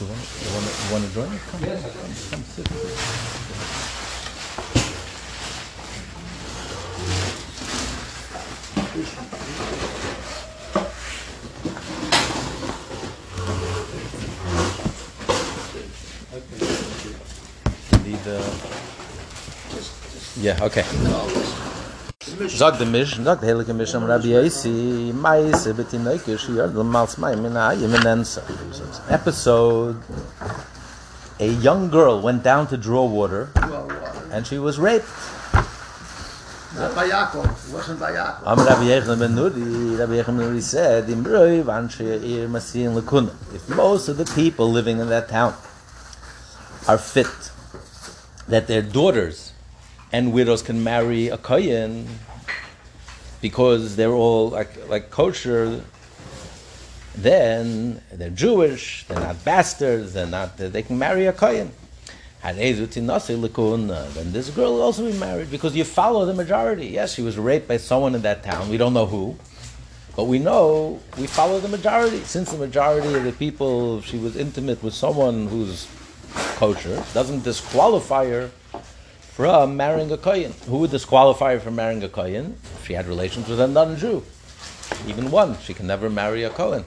You want, you want, you want to join? Come, come, come sit. Okay. Need, uh, yeah, okay. Sag de Mish, sag de heilige Mish am Rabbi Yasi, Maise betinoike shior del mals mai mina yemenensa. Episode A young girl went down to draw water and she was raped. Not by Yaakov. It wasn't by Yaakov. Am Rabbi Yechon ben Nuri, Rabbi Yechon ben Nuri said, "Im roi masin lekuna." If most of the people living in that town are fit, that their daughters and widows can marry a kohen because they're all like like kosher, then they're Jewish, they're not bastards, they're not. They can marry a kohen. Uh, then this girl will also be married because you follow the majority. Yes, she was raped by someone in that town. We don't know who. But we know we follow the majority. Since the majority of the people, she was intimate with someone who's kosher, doesn't disqualify her from marrying a Kohen. Who would disqualify her from marrying a Kohen? If she had relations with a non-Jew. Even one, she can never marry a Kohen.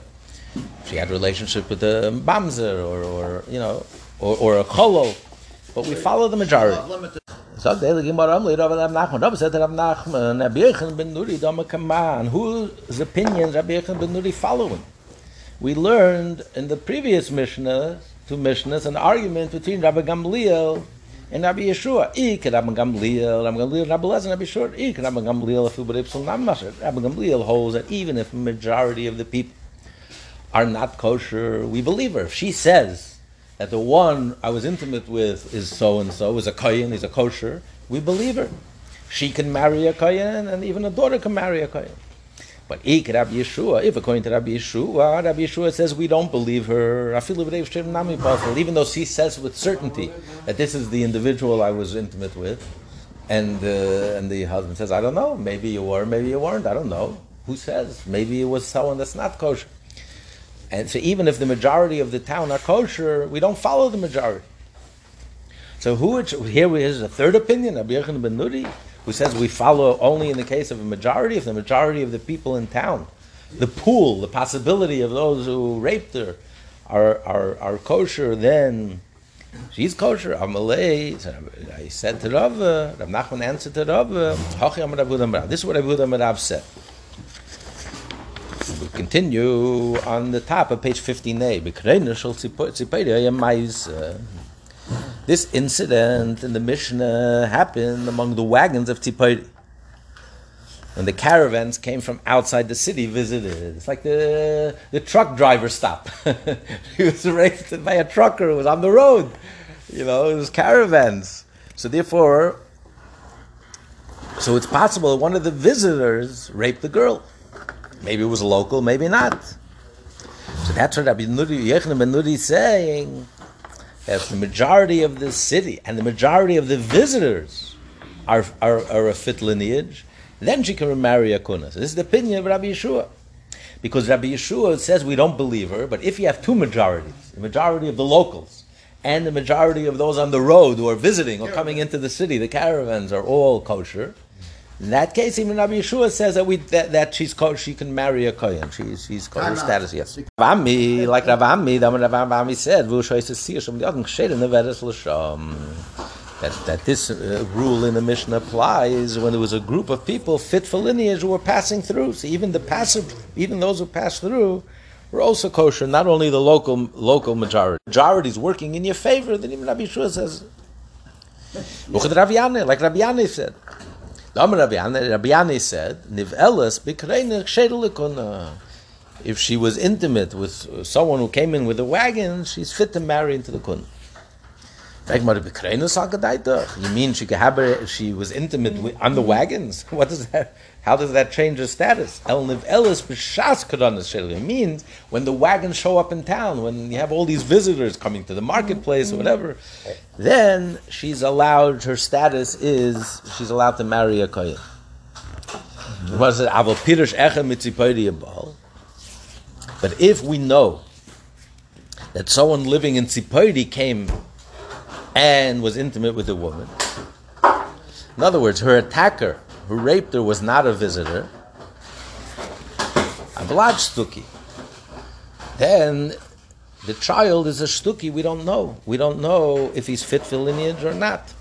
If she had a relationship with a mamzer or, or you know, or, or a Cholol. But we follow the majority. Sagt der Gemara am Lehrer Rav Nachman. Rav said Rav Nachman, Rabbi Yechon ben Nuri dama kaman. Whose Rabbi Yechon ben Nuri following? We learned in the previous Mishnah, two Mishnahs, an argument between Rabbi Gamliel and Rabbi Yeshua. Ik Rabbi Gamliel, Rabbi Gamliel, Rabbi Lezer, Rabbi Yeshua. Ik Rabbi Gamliel, afu b'ripsul namasher. Rabbi Gamliel holds that even if majority of the people are not kosher, we believe her. If she says that the one I was intimate with is so and so, is a kohen, is a kosher, we believe her. She can marry a kohen, and even a daughter can marry a kohen. But ik Rabbi Yeshua, if according to Rabbi Yeshua, Rabbi Yeshua says we don't believe her. Even though she says with certainty that this is the individual I was intimate with, and uh, and the husband says, I don't know, maybe you were, maybe you weren't, I don't know. Who says? Maybe it was someone that's not kosher. And so even if the majority of the town are kosher, we don't follow the majority. So who here is a third opinion, Rabbi Yechon ben Nuri, who says we follow only in the case of a majority, if the majority of the people in town, the pool, the possibility of those who raped her are, are, are kosher, then she's kosher. Amalei, so I said to Rav, uh, Rav Nachman answered to Rav, uh, Rav Marav. This is what Rav Huda said. We continue on the top of page 15a. This incident in the Mishnah happened among the wagons of Tzipori. When the caravans came from outside the city, visited. It's like the, the truck driver stop. he was raped by a trucker who was on the road. You know, it was caravans. So therefore, so it's possible that one of the visitors raped the girl. Maybe it was local, maybe not. So that's what Rabbi Nuri, Yechon ben Nuri is saying. If the majority of the city and the majority of the visitors are, are, are a fit lineage, then she can marry a kuna. So this is the opinion of Rabbi Yeshua. Because Rabbi Yeshua says we don't believe her, but if you have two majorities, the majority of the locals and the majority of those on the road who are visiting or coming into the city, the caravans are all kosher, in that case, even Rabbi Yeshua says that we that, that she's co- she can marry a kohen. She's she's out. status. Yes. Rami, like Rav Ami, that when Rav Ami said, "Vu shoyes sir shom diotn gshed in the veres l'sham." That that this uh, rule in the Mishnah applies when there was a group of people fit for lineage who were passing through. So even the passive, even those who passed through. Were also kosher, not only the local local majority. majority is working in your favor, then even Rabbi Yeshua says. Look at Rabbi Yanni, like Rabbi Yanni said. Rabbi Yanni, said, Nivelas. If she was intimate with someone who came in with a wagon, she's fit to marry into the kun. You mean she could have she was intimate with, on the wagons? What does that? How does that change her status? El nivelas b'shas kadanas shedel. It means when the wagons show up in town, when you have all these visitors coming to the marketplace or whatever, then she's allowed. Her status is she's allowed to marry a kohen. Was it pirush echem mitzipodi But if we know that someone living in Tzipori came and was intimate with a woman. In other words, her attacker who raped her was not a visitor. A blood stuki. Then the child is a stuki, we don't know. We don't know if he's fit for lineage or not.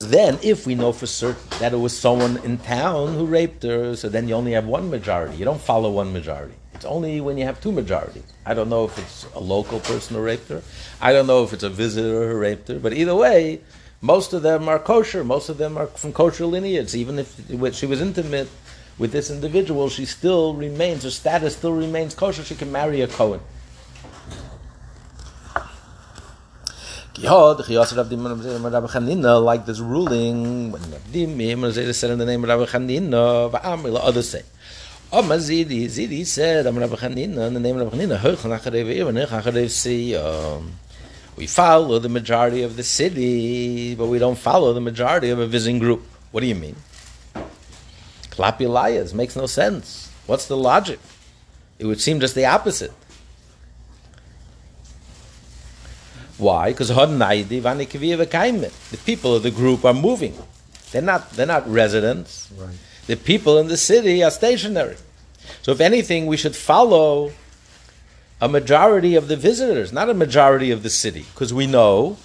Then, if we know for certain that it was someone in town who raped her, so then you only have one majority. You don't follow one majority. It's only when you have two majority. I don't know if it's a local person who raped her. I don't know if it's a visitor who raped her. But either way, most of them are kosher. Most of them are from kosher lineage. Even if she was intimate with this individual, she still remains, her status still remains kosher. She can marry a Cohen. like this ruling, when said in the name of Rabbi Chanina, others say. Oh, Mazidi, Zidi said, I'm Rabbi Chanina, in the name of Rabbi Chanina, we follow the majority of the city, but we don't follow the majority of a visiting group. What do you mean? Klapi liars makes no sense. What's the logic? It would seem just the opposite. Why? Because the people of the group are moving. They're not, they're not residents. Right. The people in the city are stationary. So, if anything, we should follow a majority of the visitors, not a majority of the city, because we know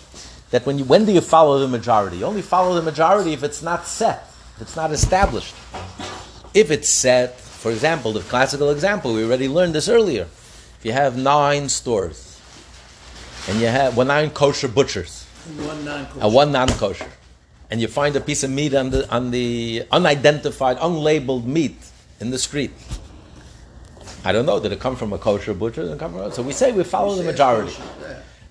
that when you, when do you follow the majority? You only follow the majority if it's not set, if it's not established. If it's set, for example, the classical example, we already learned this earlier. If you have nine stores, and you have one nine kosher butchers, one non-kosher. and one non-kosher, and you find a piece of meat on the on the unidentified, unlabeled meat in the street. I don't know. Did it come from a kosher butcher? Did it come from? So we say we follow the majority.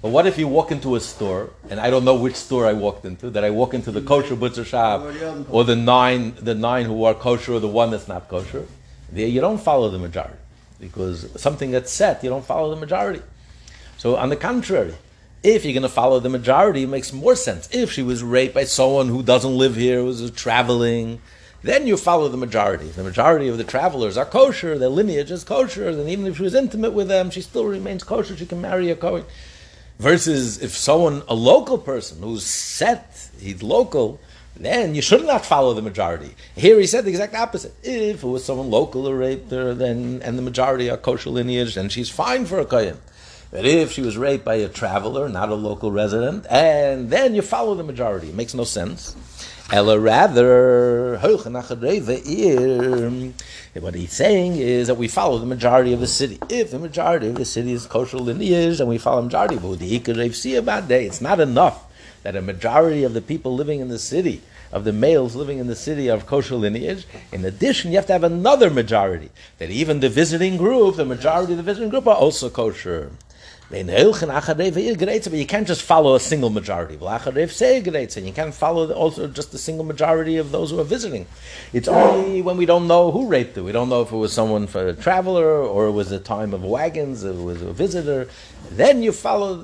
But what if you walk into a store and I don't know which store I walked into? That I walk into the kosher butcher shop or the nine the nine who are kosher or the one that's not kosher? There you don't follow the majority because something that's set you don't follow the majority. So, on the contrary, if you're going to follow the majority, it makes more sense. If she was raped by someone who doesn't live here, was traveling, then you follow the majority. The majority of the travelers are kosher, their lineage is kosher, and even if she was intimate with them, she still remains kosher, she can marry a Kohen. Versus if someone, a local person who's set, he's local, then you should not follow the majority. Here he said the exact opposite. If it was someone local who raped her, then and the majority are kosher lineage, then she's fine for a kohen. But if she was raped by a traveler, not a local resident, and then you follow the majority, it makes no sense. Ella rather, what he's saying is that we follow the majority of the city. If the majority of the city is kosher lineage, then we follow majority. But it's not enough that a majority of the people living in the city of the males living in the city of kosher lineage. In addition, you have to have another majority, that even the visiting group, the majority of the visiting group are also kosher. But you can't just follow a single majority. You can't follow also just a single majority of those who are visiting. It's only when we don't know who raped it. We don't know if it was someone for a traveler or it was a time of wagons, or it was a visitor. Then you follow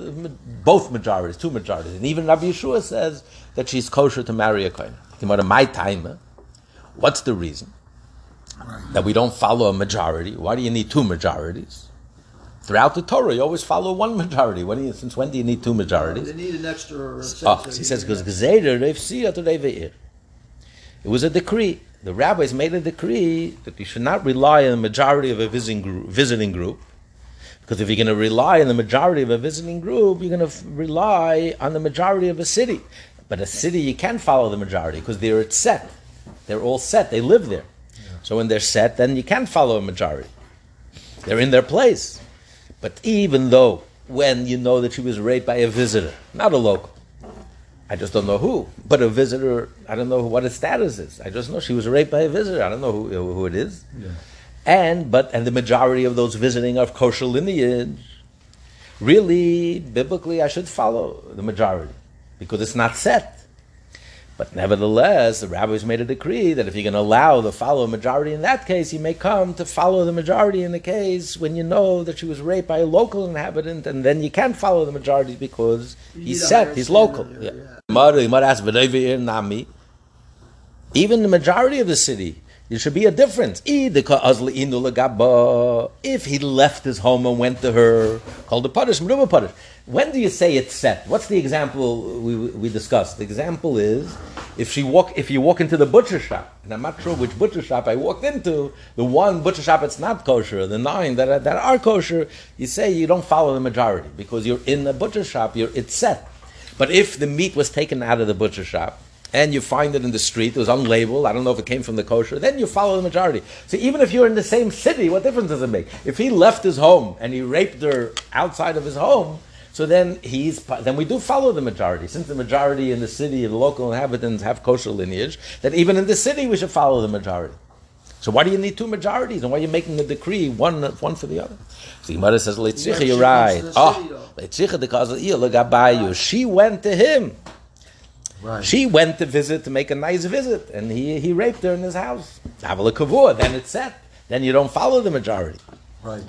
both majorities, two majorities. And even Rabbi Yeshua says that she's kosher to marry a kohen. My time. What's the reason that we don't follow a majority? Why do you need two majorities? Throughout the Torah, you always follow one majority. When you, since when do you need two majorities? They need an extra. Oh, he says because It was a decree. The rabbis made a decree that you should not rely on the majority of a visiting group, visiting group because if you're going to rely on the majority of a visiting group, you're going to rely on the majority of a city. But a city, you can follow the majority because they're set. They're all set. They live there. Yeah. So when they're set, then you can follow a majority. They're in their place. But even though when you know that she was raped by a visitor, not a local, I just don't know who, but a visitor, I don't know what its status is. I just know she was raped by a visitor. I don't know who, who it is. Yeah. And but and the majority of those visiting are of kosher lineage. Really, biblically, I should follow the majority because it's not set. But nevertheless, the rabbis made a decree that if you're going to allow the follow majority in that case, you may come to follow the majority in the case when you know that she was raped by a local inhabitant, and then you can't follow the majority because he's set, he's local. Yeah. Even the majority of the city, There should be a difference. If he left his home and went to her, called the punish. When do you say it's set? What's the example we, we discussed? The example is if she walk if you walk into the butcher shop, and I'm not sure which butcher shop I walked into, the one butcher shop that's not kosher, the nine that are, that are kosher, you say you don't follow the majority because you're in the butcher shop, you're it's set. But if the meat was taken out of the butcher shop and you find it in the street, it was unlabeled, I don't know if it came from the kosher, then you follow the majority. So even if you're in the same city, what difference does it make? If he left his home and he raped her outside of his home, so then he's then we do follow the majority. Since the majority in the city of the local inhabitants have kosher lineage, that even in the city we should follow the majority. So why do you need two majorities? And why are you making a decree one one for the other? So Gemara says, Leitzicha, you're right. Ah, oh, Leitzicha, the cause of She went to him. Right. She went to visit to make a nice visit, and he, he raped her in his house. Have Avala kavua, then it's set. Then you don't follow the majority. Right.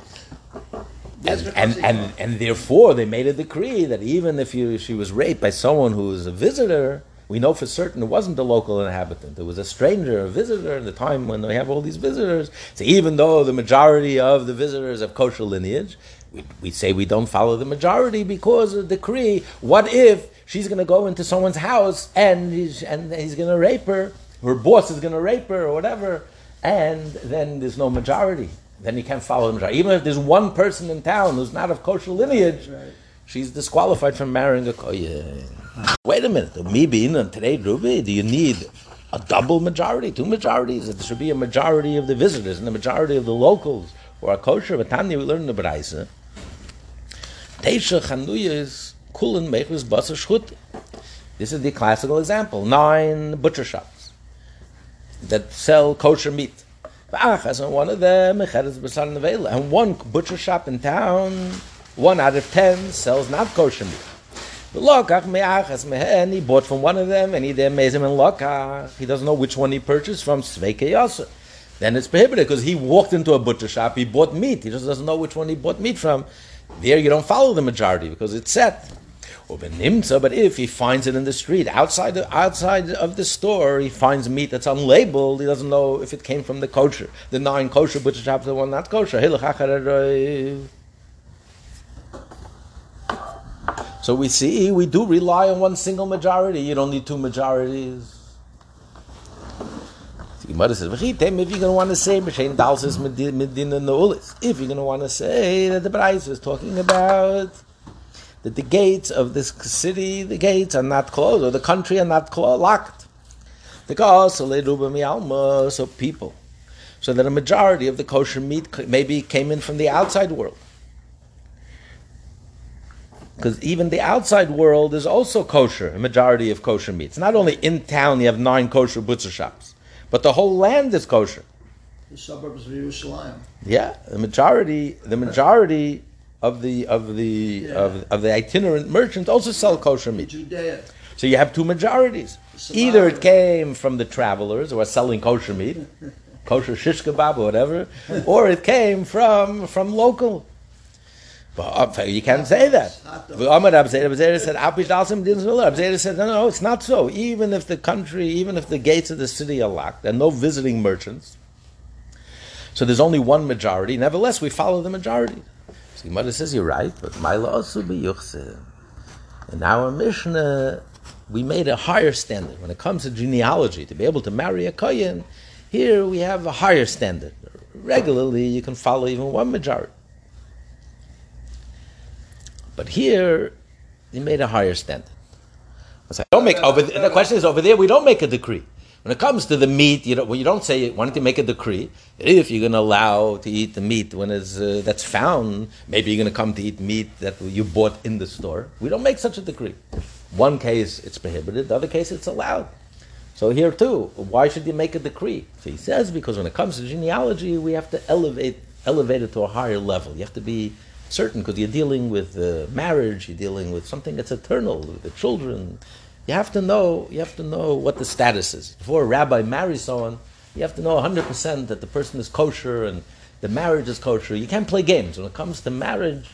And, and, and, and, therefore, they made a decree that even if you, she was raped by someone who was a visitor, we know for certain it wasn't a local inhabitant. It was a stranger, a visitor, in the time when they have all these visitors. So even though the majority of the visitors have kosher lineage, we, we say we don't follow the majority because of the decree. What if she's going to go into someone's house and he's, and he's going to rape her, her boss is going to rape her or whatever, and then there's no majority. Then you can't follow the majority. Even if there's one person in town who's not of kosher lineage, right. she's disqualified from marrying a kohen. Wait a minute, me being on today, Ruby, do you need a double majority, two majorities? There should be a majority of the visitors and a majority of the locals who are kosher. But Tanya, we learn in the Braisa. Teisha chanuyas kulin mechus shchut. This is the classical example. Nine butcher shops that sell kosher meat. And one of them, and one butcher shop in town, one out of ten sells not kosher meat. And he bought from one of them, and he there made him in lokach. He doesn't know which one he purchased from Sveike Then it's prohibited because he walked into a butcher shop, he bought meat. He just doesn't know which one he bought meat from. There you don't follow the majority because it's set. But if he finds it in the street, outside the, outside of the store, he finds meat that's unlabeled, he doesn't know if it came from the kosher, the nine kosher butcher shops, the one not kosher. So we see, we do rely on one single majority. You don't need two majorities. Says, if you're going to want to say, if you're going to want to say that the Braisa is talking about that the gates of this city, the gates are not closed, or the country are not closed, locked. Because so people, so that a majority of the kosher meat maybe came in from the outside world. Because even the outside world is also kosher, a majority of kosher meat. It's not only in town you have nine kosher butcher shops, but the whole land is kosher. The suburbs of Jerusalem. Yeah, the majority, the majority of the of the yeah. of, of the itinerant merchants also sell kosher meat. Judea. So you have two majorities. Either it came from the travelers who are selling kosher meat, kosher shish kebab or whatever, or it came from from local. But uh, you can't say that. Abzeda said, no, no, it's not so. Even if the country, even if the gates of the city are locked, and no visiting merchants, so there's only one majority. Nevertheless, we follow the majority. So Gemara says you're right, but my also be In our Mishnah, we made a higher standard when it comes to genealogy to be able to marry a kohen. Here we have a higher standard. Regularly, you can follow even one majority, but here you made a higher standard. Don't make over. The question is over there. We don't make a decree. When it comes to the meat, you don't, well, you don't say, why don't you make a decree? If you're going to allow to eat the meat when it's, uh, that's found, maybe you're going to come to eat meat that you bought in the store. We don't make such a decree. One case it's prohibited, the other case it's allowed. So here too, why should you make a decree? So he says because when it comes to genealogy, we have to elevate elevate it to a higher level. You have to be certain because you're dealing with uh, marriage, you're dealing with something that's eternal, the children, you have to know, you have to know what the status is. Before a rabbi marries someone, you have to know 100% that the person is kosher and the marriage is kosher. You can't play games. When it comes to marriage,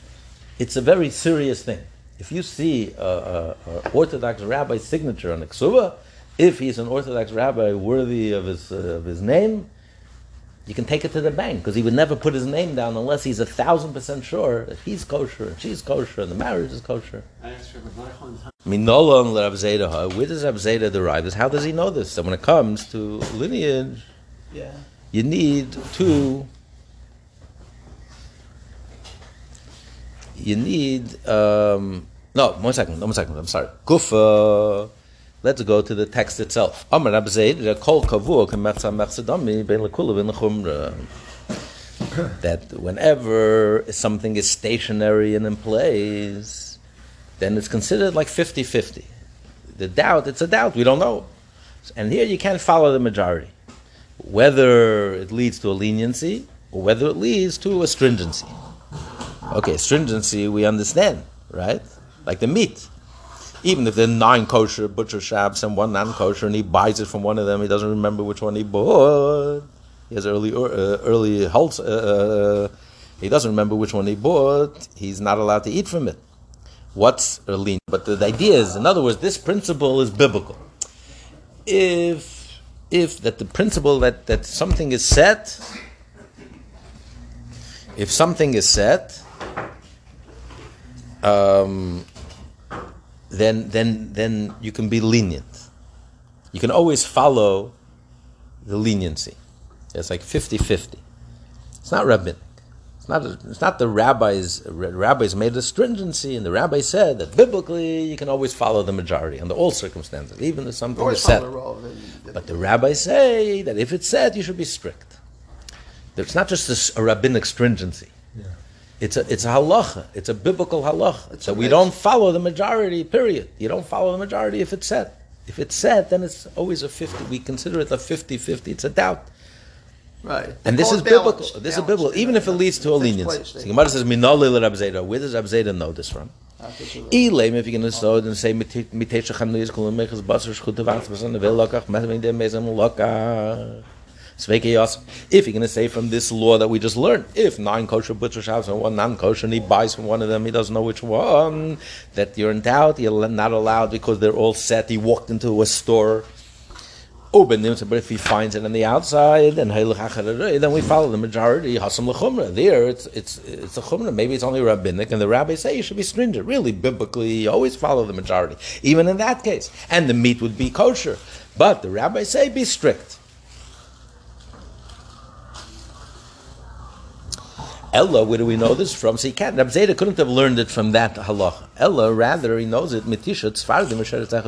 it's a very serious thing. If you see an Orthodox rabbi's signature on a ksuba, if he's an Orthodox rabbi worthy of his, uh, of his name, You can take it to the bank because he would never put his name down unless he's a thousand percent sure that he's kosher and she's kosher and the marriage is kosher. Minola and Rav Zeta, where does Rav Zeta derive this? How does he know this? So when it comes to lineage, Yeah. you need to. You need um, no one second, one second. I'm sorry. Kufa. Let's go to the text itself. That whenever something is stationary and in place, then it's considered like 50-50. The doubt, it's a doubt. We don't know. And here you can't follow the majority whether it leads to a leniency or whether it leads to a stringency. Okay, stringency we understand, right? Like the meat. Even if there are nine kosher butcher shops and one non-kosher, and he buys it from one of them, he doesn't remember which one he bought. He has early, uh, early health. Uh, he doesn't remember which one he bought. He's not allowed to eat from it. What's lien? But the, the idea is, in other words, this principle is biblical. If if that the principle that, that something is set, if something is set, um, then then then you can be lenient. You can always follow the leniency. It's like 50-50. It's not rabbinic. It's not, it's not the rabbis. Rabbis made a stringency, and the rabbi said that biblically you can always follow the majority under all circumstances, even if something is set. follow the role of the- But the rabbis say that if it's said, you should be strict. It's not just a, rabbinic stringency. It's a it's a halacha. It's a biblical halacha. It's so we don't follow the majority. Period. You don't follow the majority if it's said. If it's said, then it's always a fifty. We consider it a 50-50. It's a doubt. Right. And this is biblical. This is biblical, you even if it leads to a leniency. So Gemara says, "Minolei Rab Zeda." Where does Rab Zeda know this from? Ilem, if going to say it and say mitesha chanuyis kulam mechas basar shchut avans basan nevel lokach mezem dem mezem lokach. Sveike yos. If you're going to say from this law that we just learned, if nine kosher butcher shops and one non-kosher, and he buys from one of them, he doesn't know which one, that you're in doubt, you're not allowed because they're all set. He walked into a store. But if he finds it on the outside, then then we follow the majority. Lechumra. There, it's it's it's a chumra. Maybe it's only rabbinic, and the rabbis say you should be stringent. Really, biblically, you always follow the majority, even in that case. And the meat would be kosher, but the rabbis say be strict. Ella, where do we know this from? So he can't. Rab Zeta couldn't have learned it from that halacha. Ella, rather, he knows it. Mitisha tzfardim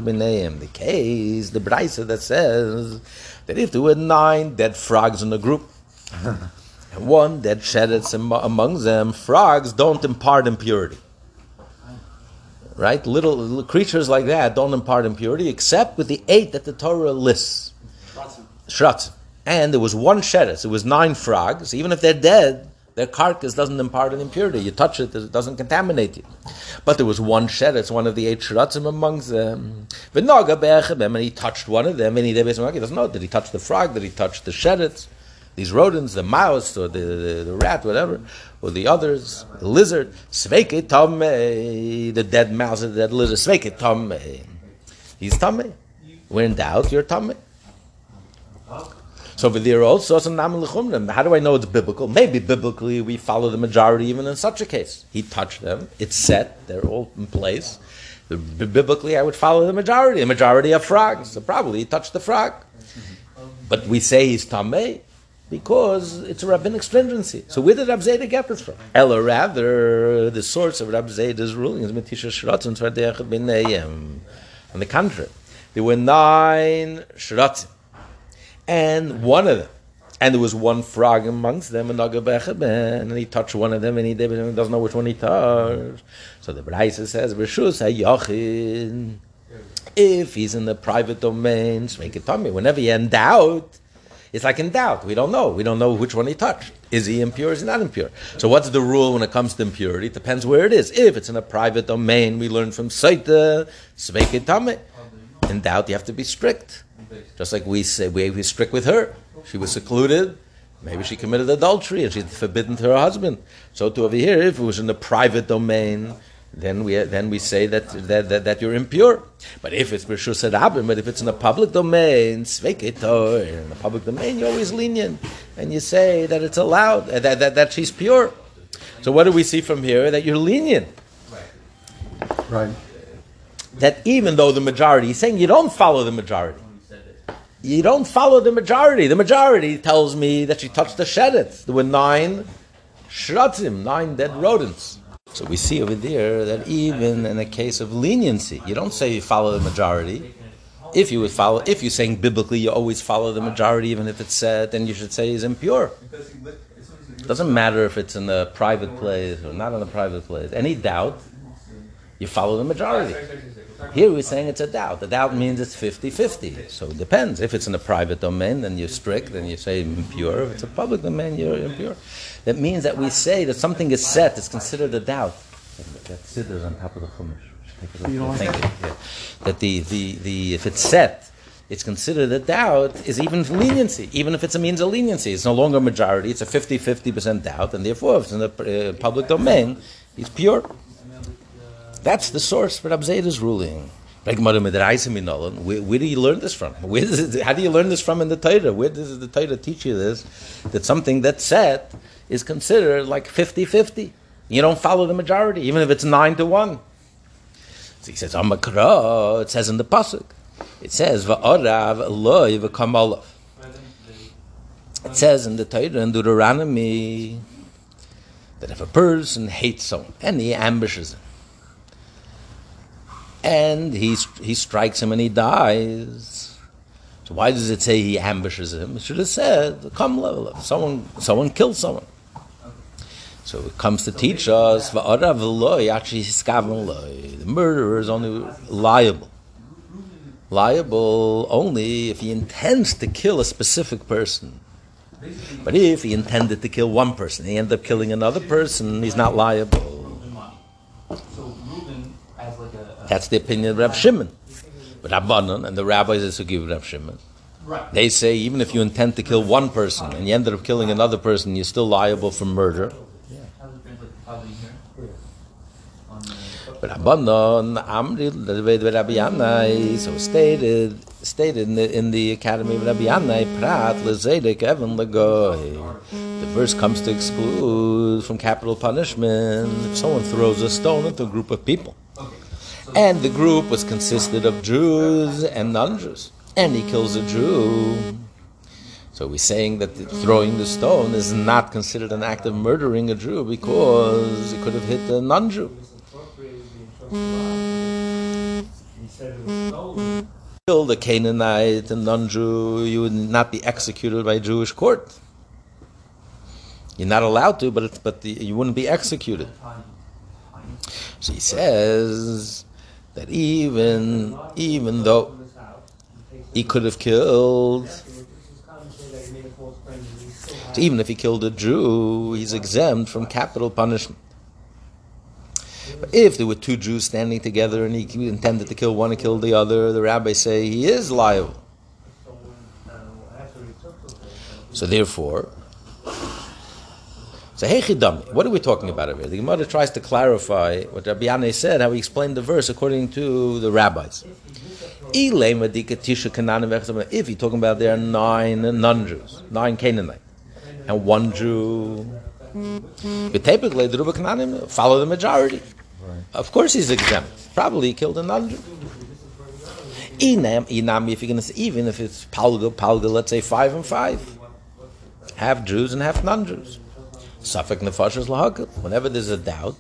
b'neim. The case, the Braisa that says that if there were nine dead frogs in a group, and one dead sheretz among them, frogs don't impart impurity. Right? Little, little creatures like that don't impart impurity, except with the eight that the Torah lists. Shratzim. And there was one sheretz. It was nine frogs. Even if they're dead, their carcass doesn't impart an impurity. You touch it, it doesn't contaminate you. But there was one sheretz, one of the eight shratzim amongst um, them. Be'echem, and he touched one of them, and he doesn't know. Did he touch the frog? Did he touch the sheretz? These rodents, the mouse, or the, the, the rat, whatever, or the others, the lizard, sveike tameh, the dead mouse, the dead lizard. He's tameh. We're in doubt, you're tameh. So over there also, namen lechumrim. How do I know it's biblical? Maybe biblically we follow the majority even in such a case. He touched them. It's set. They're all in place. The- Biblically, I would follow the majority. The majority of frogs. So probably he touched the frog. But we say he's tamei because it's a rabbinic stringency. So where did Rab Zeta get this from? Ella, rather, the source of Rab Zeta's ruling is Metisha Shratzim Tzvardech B'neiim. On the contrary, there were nine Shratzim and one of them, and there was one frog amongst them, and he touched one of them, and he doesn't know which one he touched. So the Braisa says. If he's in the private domain, make it. Whenever you're in doubt, it's like in doubt. We don't know. We don't know which one he touched. Is he impure? Is he not impure? So what's the rule when it comes to impurity? It depends where it is. If it's in a private domain, we learn from Saita, Sveike Tame. In doubt, you have to be strict. Just like we say, we were strict with her. She was secluded. Maybe she committed adultery and she's forbidden to her husband. So to over here, if it was in the private domain, then we then we say that that, that, that you're impure. But if it's b'shus rabim, but if it's in the public domain, sveikitor, oh, in the public domain, you're always lenient, and you say that it's allowed uh, that, that, that she's pure. So what do we see from here? That you're lenient. Right. That even though the majority, he's saying you don't follow the majority. You don't follow the majority. The majority tells me that she touched the shedet. There were nine shratzim, nine dead rodents. So we see over there that even in a case of leniency, you don't say you follow the majority. If you would follow, if you're saying biblically you always follow the majority, even if it's said, then you should say he's impure. Doesn't matter if it's in a private place or not in a private place. Any doubt, you follow the majority. Here we're saying it's a doubt. The doubt means it's 50-50. So it depends. If it's in a private domain, then you're strict, then you say impure. If it's a public domain, you're impure. That means that we say that something is set, it's considered a doubt. That siddur on top of the chumash. You don't off. like Thank you. Yeah. That the, the, the, if it's set, it's considered a doubt is even leniency, even if it's a means of leniency. It's no longer a majority, it's a 50 50% doubt, and therefore, if it's in the uh, public domain, it's pure. That's the source for Abzeida's ruling. Where, where do you learn this from? It, how do you learn this from in the Torah? Where does the Torah teach you this? That something that's set is considered like 50 50. You don't follow the majority, even if it's 9 to 1. So he says, Amakra, it says in the Pasuk. It says, Va'orav loy v'kamalov. It says in the Torah in Deuteronomy that if a person hates someone and he ambushes him, and he, he strikes him and he dies. So why does it say he ambushes him? It should have said, come someone someone killed someone. So it comes to teach us. The murderer is only liable. Liable only if he intends to kill a specific person. But if he intended to kill one person, he ended up killing another person, he's not liable. So Reuben as like a, a That's the opinion of Rab Shimon. But Rabbanon and the rabbis is who give Rab Shimon. right. They say even if you intend to kill one person and you ended up killing another person, you're still liable for murder. How does it translate to poverty here? On the, But Rabbanon, Amri, that Rabbi Yannai, so stated, stated in the, in the Academy of Rabbi Yannai, Prat, Lezedek, Evan, Legoy. The verse comes to exclude from capital punishment if someone throws a stone at a group of people. And the group was consisted of Jews and non-Jews. And he kills a Jew. So we're saying that throwing the stone is not considered an act of murdering a Jew because he could have hit a non-Jew. Kill the Canaanite and non-Jew, you would not be executed by a Jewish court. You're not allowed to, but but the, you wouldn't be executed. So he says that even even though he could have killed, even if he killed a Jew, he's exempt from capital punishment. But if there were two Jews standing together and he intended to kill one and kill the other, the rabbis say he is liable. So therefore, so hey chidami, what are we talking about over here? The Gemara tries to clarify what Rabbi Yanai said, how he explained the verse according to the rabbis. If you're talking about there are nine non-Jews, nine Canaanites, and one Jew, but typically the Ruba Canaanim follow the majority. Of course he's exempt. Probably he killed a non-Jew. Inam, inam, if you're going to say, even if it's palga, palga, let's say five and five, half Jews and half non-Jews. Suffolk nefashas lahakal. Whenever there's a doubt,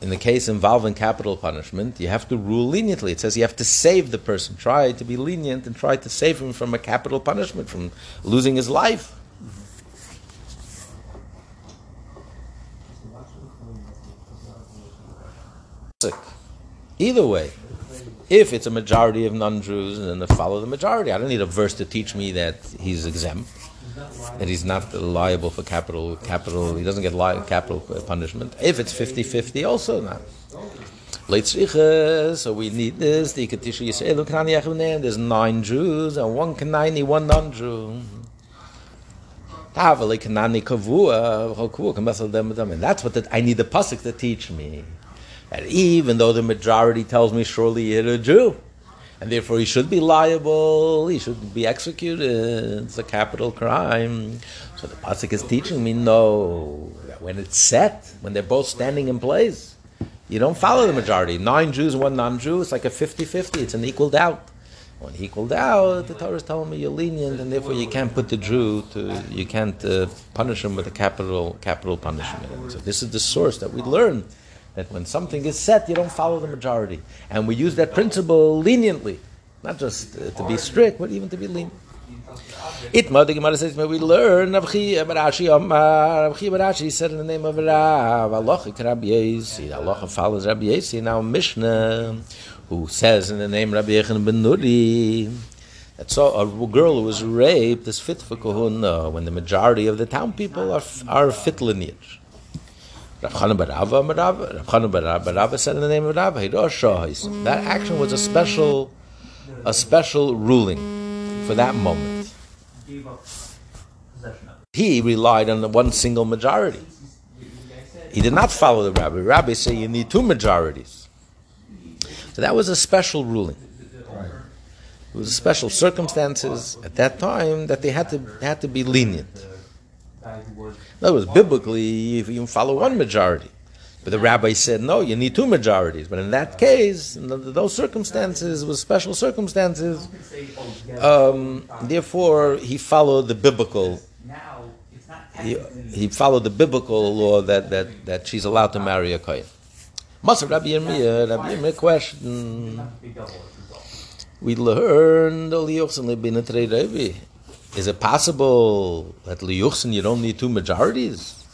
in the case involving capital punishment, you have to rule leniently. It says you have to save the person. Try to be lenient and try to save him from a capital punishment, from losing his life. Either way, if it's a majority of non-Jews, and then follow the majority. I don't need a verse to teach me that he's exempt, that he's not liable for capital. Capital, he doesn't get li- capital punishment. If it's 50-50, also not. So we need this. There's nine Jews and one Kanani, one non-Jew. And that's what the, I need the pasuk to teach me. That even though the majority tells me surely you're a Jew, and therefore he should be liable, he should be executed. It's a capital crime. So the pasuk is teaching me no. When it's set, when they're both standing in place, you don't follow the majority. Nine Jews, one non-Jew. It's like a 50-50. It's an equal doubt. When equal doubt, the Torah is telling me you're lenient, and therefore you can't put the Jew to, you can't uh, punish him with a capital capital punishment. So this is the source that we learn that when something is set, you don't follow the majority, and we use that principle leniently, not just uh, to be strict, but even to be lenient. Itma, the Gemara says, we learn, Rav Chiya bar Ashi Omar, Rav Chiya bar Ashi said in the name of Rav, Allah Rabbi Yesi, Allah follows Rabbi Yesi, now Mishnah, who says in the name Rabbi Yechon ben Nuri, that saw a girl who was raped is fit for kohuna when the majority of the town people are, are fit lineage. Rav Chanan bar Rava, Rav Chanan said in the name of Rav, that action was a special, a special ruling for that moment. He relied on one single majority. He did not follow the rabbi. Rabbi say you need two majorities. So that was a special ruling. It was special circumstances at that time that they had to had to be lenient. Other words, biblically, you, you follow one majority. But the rabbi said, no, you need two majorities. But in that case, in those circumstances, with special circumstances, um, therefore he followed the biblical. He, he followed the biblical law that, that, that she's allowed to marry a kohen. Masa Rabbi Yirmiyah, Rabbi Yirmiyah question. We learned Is it possible that liyuchsin you don't need two majorities?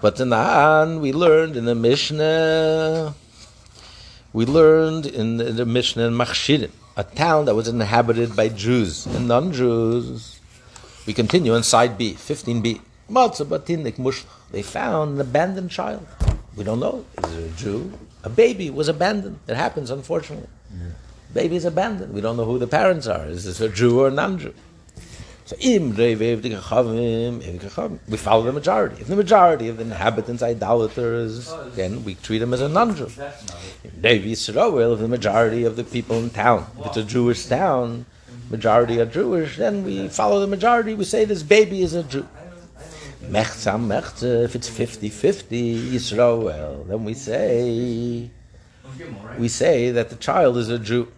But in the we learned in the Mishnah, we learned in the, in the Mishnah in Machshirim, a town that was inhabited by Jews and non-Jews. We continue on side B, 15B. They found an abandoned child. We don't know. Is it a Jew? A baby was abandoned. It happens, unfortunately. Yeah. Baby is abandoned. We don't know who the parents are. Is this a Jew or a non-Jew? So we follow the majority. If the majority of the inhabitants idolaters, then we treat them as a non-Jew. If the majority of the people in town, if it's a Jewish town, majority are Jewish, then we follow the majority. We say this baby is a Jew. If it's 50-50 Yisrael, then we say we say that the child is a Jew.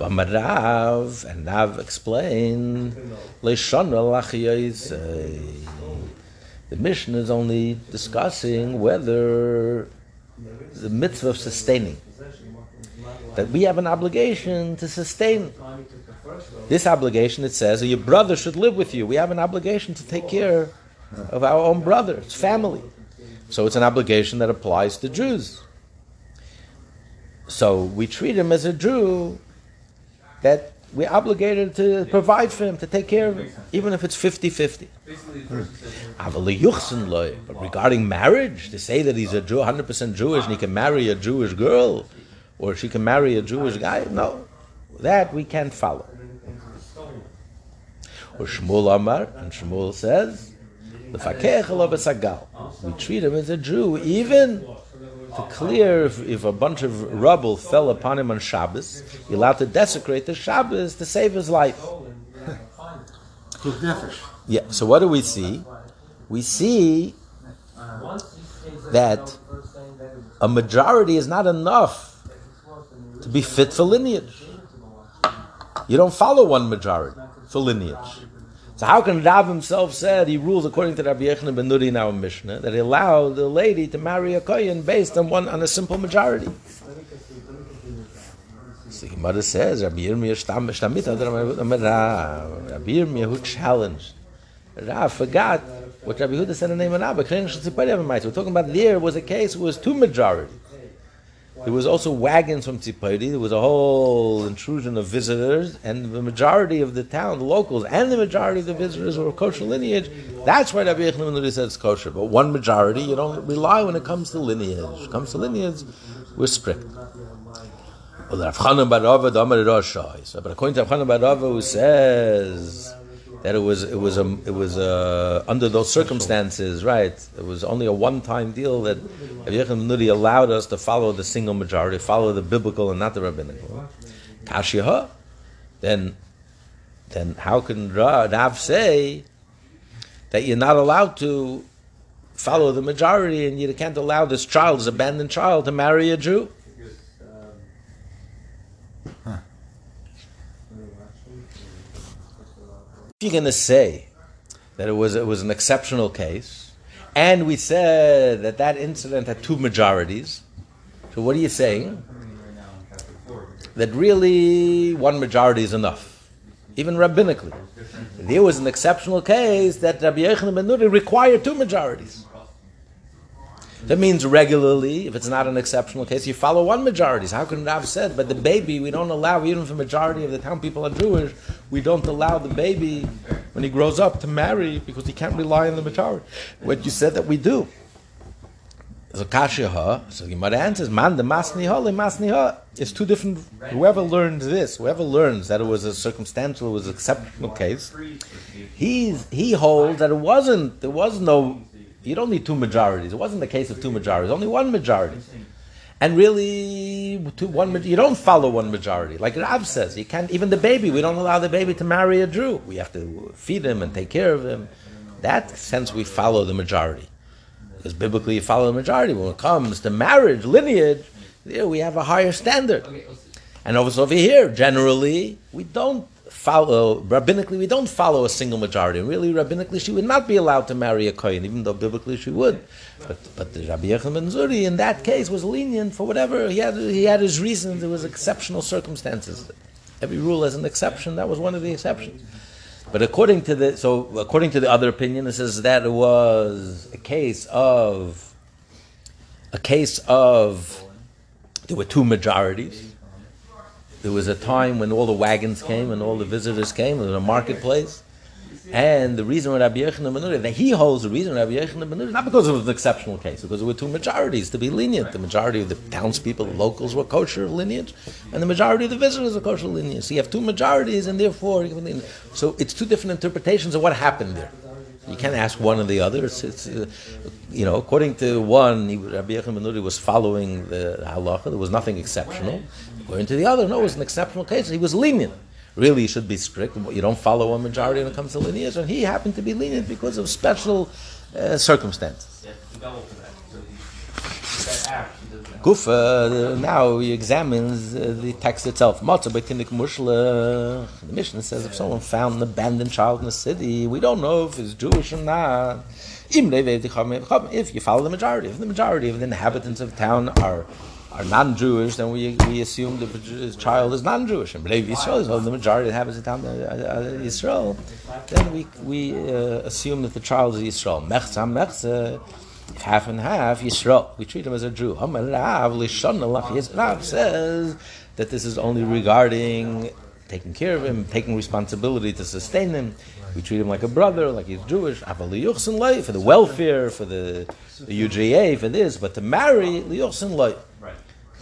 Rav and Rav explained the mission is only discussing whether the mitzvah of sustaining that we have an obligation to sustain this obligation. It says your brother should live with you. We have an obligation to take care of our own brothers, family. So it's an obligation that applies to Jews. So we treat him as a Jew that we're obligated to provide for him, to take care of him, even if it's 50 50. Hmm. But regarding marriage, to say that he's a Jew, 100% Jewish, and he can marry a Jewish girl, or she can marry a Jewish guy, no, that we can't follow. Or Shmuel Amar, and Shmuel says, we treat him as a Jew, even to clear if, if, a bunch of rubble fell upon him on Shabbos, you're allowed to desecrate the Shabbos to save his life. yeah, so what do we see? We see that a majority is not enough to be fit for lineage. You don't follow one majority for lineage. So how can Rav himself said he rules according to Rabbi Yechon ben Nuri in our Mishnah that he allowed the lady to marry a kohen based on one on a simple majority? So Gemara says Rabbi Yirmiyah Rabbi who challenged Rav forgot what Rabbi Huda said in the name of Rabbi. We're talking about there was a case where it was two majorities. There was also wagons from Tzipori. There was a whole intrusion of visitors, and the majority of the town, the locals, and the majority of the visitors were of kosher lineage. That's why Rabbi Yechon said it's kosher. But one majority, you don't rely when it comes to lineage. When it comes to lineage, we're strict. So, but according to Rav Chanan bar Rava, who says that it was it was a it was a, under those circumstances, right? It was only a one time deal that Yechon Nuri allowed us to follow the single majority, follow the biblical and not the rabbinical. Kashiha, then then how can Ra- Rav say that you're not allowed to follow the majority and you can't allow this child, this abandoned child, to marry a Jew? You're going to say that it was it was an exceptional case, and we said that that incident had two majorities, so what are you saying? That really one majority is enough, even rabbinically. There was an exceptional case that Rabbi Yochanan ben Nuri required two majorities. That means regularly, if it's not an exceptional case, you follow one majority. So how can Rav said, but the baby we don't allow, even if the majority of the town people are Jewish, we don't allow the baby when he grows up to marry because he can't rely on the majority. What you said that we do. So kashiha, so the Gemara answers, man the masni ha le masni ha. It's two different. Whoever learns this, whoever learns that it was a circumstantial, it was an exceptional case, he's he holds that it wasn't. There was no you don't need two majorities. It wasn't the case of two majorities, only one majority. And really, two, one, you don't follow one majority. Like Rav says, you can't, even the baby, we don't allow the baby to marry a Jew. We have to feed him and take care of him. That sense, we follow the majority. Because biblically, you follow the majority. When it comes to marriage, lineage, we have a higher standard. And also over here, generally, we don't follow rabbinically. We don't follow a single majority. Really, rabbinically, she would not be allowed to marry a kohen, even though biblically she would. But but the Rabbi Yochanan ben Nuri in that case was lenient for whatever he had. He had his reasons. There was exceptional circumstances. Every rule has an exception. That was one of the exceptions. But according to the so according to the other opinion, it says that it was a case of a case of there were two majorities. There was a time when all the wagons came and all the visitors came. There was a marketplace. And the reason why Rabbi Yochanan ben Nuri, that he holds the reason Rabbi Yochanan ben Nuri, not because it was an exceptional case, because there were two majorities to be lenient. The majority of the townspeople, the locals, were kosher lineage, and the majority of the visitors were kosher lineage. So you have two majorities, and therefore, so it's two different interpretations of what happened there. You can't ask one or the other. It's, it's uh, you know, according to one, he, Rabbi Yochanan ben Nuri was following the halacha. There was nothing exceptional. According to the other, no, it was an exceptional case. He was lenient. Really, you should be strict. You don't follow a majority when it comes to lineage, and he happened to be lenient because of special uh, circumstances. Gufa uh, now he examines uh, the text itself. The Mishnah says if someone found an abandoned child in the city, we don't know if he's Jewish or not. If you follow the majority, if the majority of the inhabitants of the town are are non-Jewish, then we, we assume the child is non-Jewish. And B'nai Yisrael is the majority that happens in town uh, uh, Yisrael. Then we we uh, assume that the child is Yisrael. Mechzam mechza, half and half Yisrael. We treat him as a Jew. Rav says that this is only regarding taking care of him, taking responsibility to sustain him. We treat him like a brother, like he's Jewish. For the welfare, for the, the UJA, for this, but to marry liyuchsin loy.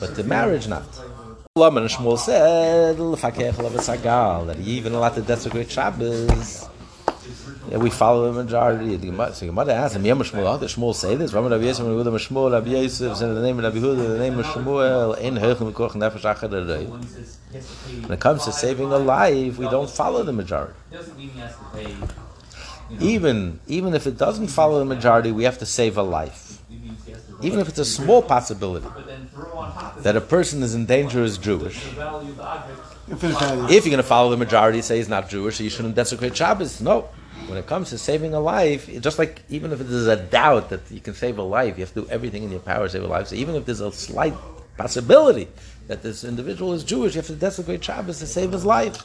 But the marriage not. Laman and Shmuel said, that even allowed to desecrate Shabbos. Yeah, we follow the majority. The Gemara, so Gemara asks him, Yom Shmuel, does Shmuel say this? Rabbi Yisrael, Rabbi Yehuda, Shmuel, Rabbi Yosef, in the name of Rabbi Yehuda, the name of Shmuel, in Heuchem, Koch, Nefesh, Achad, Arei. When it comes to saving a life, we don't follow the majority. Even, even if it doesn't follow the majority, we have to save a life. Even if it's a small possibility that a person is in danger is Jewish. If you're going to follow the majority, say he's not Jewish, so you shouldn't desecrate Shabbos. No. When it comes to saving a life, just like even if there's a doubt that you can save a life, you have to do everything in your power to save a life. So even if there's a slight possibility that this individual is Jewish, you have to desecrate Shabbos to save his life.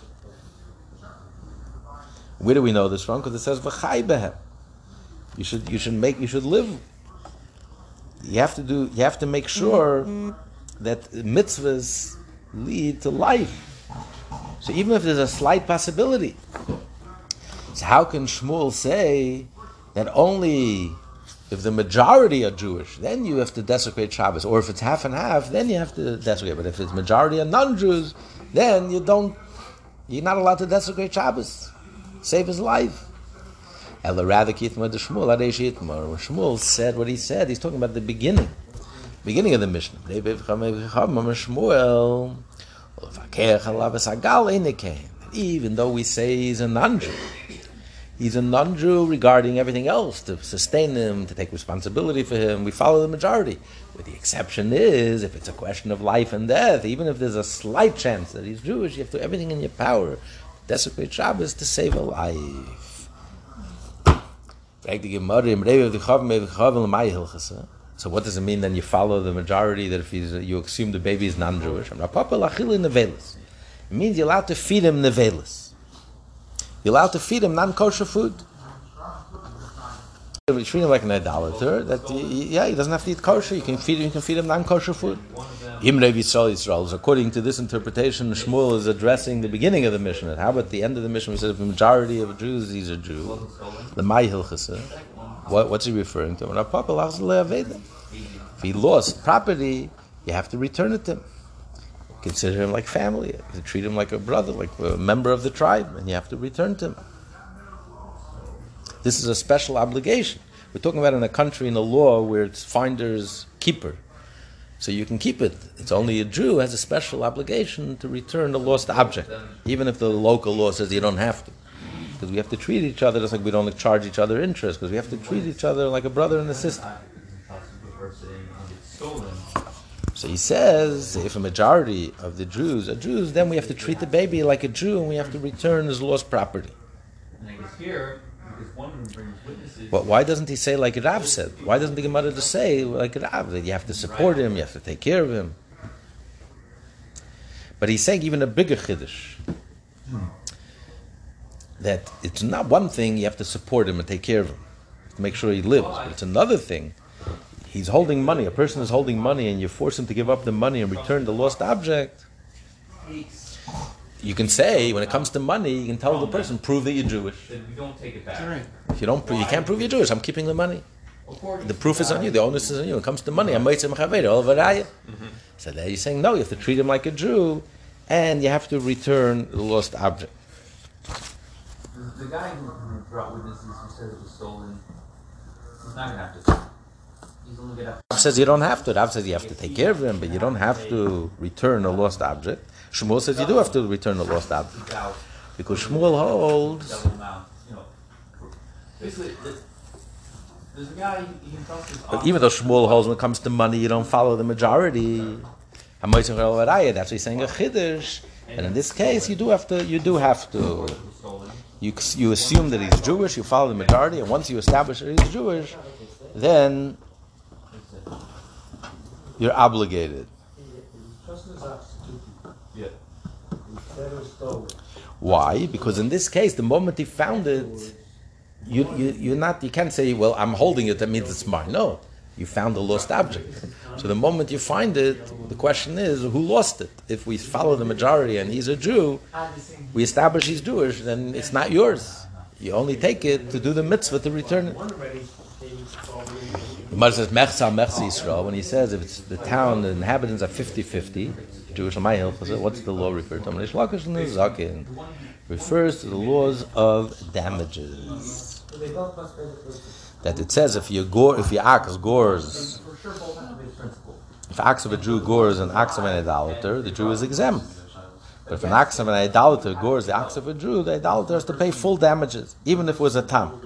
Where do we know this from? Because it says. You should you should make you should live. You have to do. You have to make sure that mitzvahs lead to life. So even if there's a slight possibility, so how can Shmuel say that only If the majority are Jewish, then you have to desecrate Shabbos. Or if it's half and half, then you have to desecrate. But if it's majority are non-Jews, then you don't. You're not allowed to desecrate Shabbos. Save his life. Ella rather Kitmar the Shmuel said what he said, he's talking about the beginning, beginning of the. Shmuel, even though we say he's a non-Jew, he's a non-Jew regarding everything else to sustain him, to take responsibility for him. We follow the majority. With the exception is if it's a question of life and death, even if there's a slight chance that he's Jewish, you have to do everything in your power, desecrate Shabbos to save a life. So what does it mean then you follow the majority that if you assume the baby is non-Jewish? It means you're allowed to feed him nevelis. You're allowed to feed him non-kosher food. You treat him like an idolater. That yeah, he doesn't have to eat kosher. You can feed him. You can feed him non-kosher food. Imrev Yisrael Yisrael. According to this interpretation, Shmuel is addressing the beginning of the Mishnah. How about the end of the Mishnah? We said if the majority of Jews, he's a Jew. The Mai Hilchasa. Eh? What, what's he referring to? If he lost property, you have to return it to him. Consider him like family. You treat him like a brother, like a member of the tribe, and you have to return to him. This is a special obligation. We're talking about in a country in a law where it's finder's keeper. So you can keep it. It's only a Jew has a special obligation to return the lost object, even if the local law says you don't have to. Because we have to treat each other just like we don't charge each other interest, because we have to treat each other like a brother and a sister. So he says, if a majority of the Jews are Jews, then we have to treat the baby like a Jew and we have to return his lost property. And I guess here, But why doesn't he say like Rav said? Why doesn't the Gemara just say like Rav that you have to support him, you have to take care of him? But he's saying even a bigger chiddush that it's not one thing you have to support him and take care of him to make sure he lives, but it's another thing. He's holding money. A person is holding money, and you force him to give up the money and return the lost object. You can say, when it comes to money, you can tell the person, prove that you're Jewish. Then we don't take it back. If you don't, prove, you can't prove you're Jewish. I'm keeping the money. According The proof is on you. The onus is on you. When it comes to money, I'm Meitzim Chaveir, all varaya. Mm-hmm. So there you're saying, no, you have to treat him like a Jew, and you have to return the lost object. The, the guy who, who brought witnesses who said it was stolen, he's not gonna have to. He's only gonna have Rav says you don't have to. Rav says you have to take care of him, but you don't have to return a lost object. Shmuel says you do have to return the lost object. out Because Shmuel holds double amount, you know. for- Basically, the, there's a guy, he can trust his But even though Shmuel holds when it comes to money, you don't follow the majority. That's why he's saying a chiddush. And in this case, you do have to. You do have to. You, you assume that he's Jewish. You follow the majority, and once you establish that he's Jewish, then you're obligated. Why? Because in this case, the moment he found it, you, you, you're not, you can't say, well, I'm holding it, that means it's mine. No. You found a lost object. So the moment you find it, the question is, who lost it? If we follow the majority and he's a Jew, we establish he's Jewish, then it's not yours. You only take it to do the mitzvah to return it. The Gemara says, Mechza, Mechza Yisrael, when he says if it's the town, the inhabitants are 50-50, Jewish what's the law refer to? Refers to the laws of damages. That it says if you gore, if your ox gores, if ox of a Jew gores an ox of an idolater, the Jew is exempt. But if an ox of an idolater gores the ox of a Jew, the idolater has to pay full damages, even if it was a tam.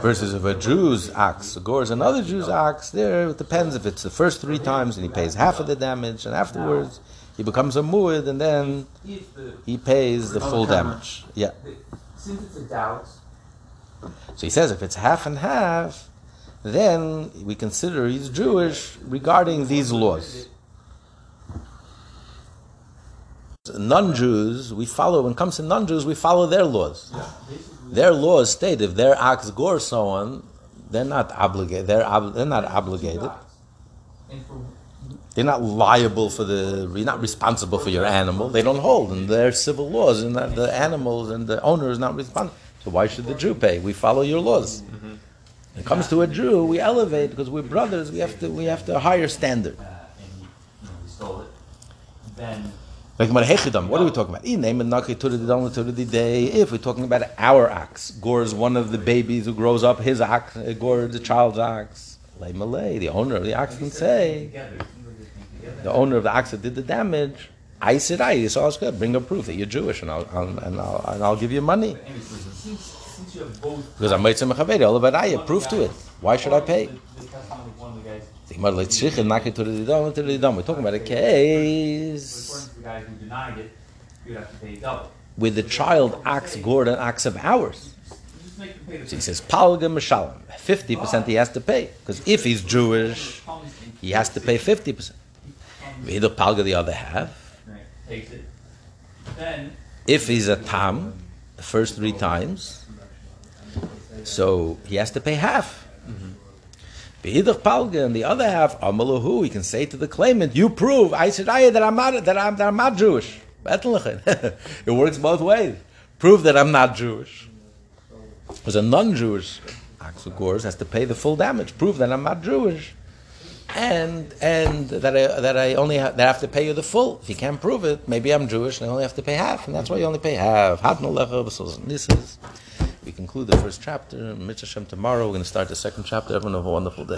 Versus if a Jew's ox gores another Jew's ox, there it depends if it's the first three times and he pays half of the damage, and afterwards he becomes a muad and then he pays the full damage. Yeah. since it's a doubt, So he says if it's half and half, then we consider he's Jewish regarding these laws. Non-Jews, we follow. When it comes to non-Jews, we follow their laws. Their laws state if their ox gores someone, they're not obligated. They're ob- they're not obligated. They're not liable for the. You're not responsible for your animal. They don't hold, and their civil laws, and the animals and the owner is not responsible. So why should the Jew pay? We follow your laws. When it comes to a Jew, we elevate because we're brothers. We have to we have to a higher standard. uh, and he, you know, he stole it, then Like what are we talking about? If we're talking about our ox, Gore is one of the babies who grows up. His ox, uh, Gore, the child's ox. Lay Malay, the owner of the ox, can say the owner of the ox that did the damage. I said, I so it's good. Bring a proof that you're Jewish, and I'll, and I'll and I'll give you money because I'm mitzvah mechaveri. All about I proof to it. Why should I pay? The, the testimony of one of the guys, The Gemara, like, tzrichen, naki to the dam to the dam. We're talking about a case to the guy who denied it, you'd have to pay double. with the child ox Gordon ox of ours. You just make them pay the So he says, Palga Mishalim. 50% he has to pay. Because if he's Jewish, he has to pay 50%. Either Palga the other half. Right, takes it. Then, If he's a Tam, the first three times, so he has to pay half. Mm-hmm. Palga and the other half, Amalahu, he can say to the claimant, You prove, I said, I, that I'm not, that I'm, that I'm not Jewish. it works both ways. Prove that I'm not Jewish. Because a non-Jewish Axel Gores has to pay the full damage. Prove that I'm not Jewish, and and that I that I only ha- that I have to pay you the full. If you can't prove it, maybe I'm Jewish and I only have to pay half, and that's why you only pay half. We conclude the first chapter. Mitzvah Shem tomorrow. We're going to start the second chapter. Everyone have a wonderful day.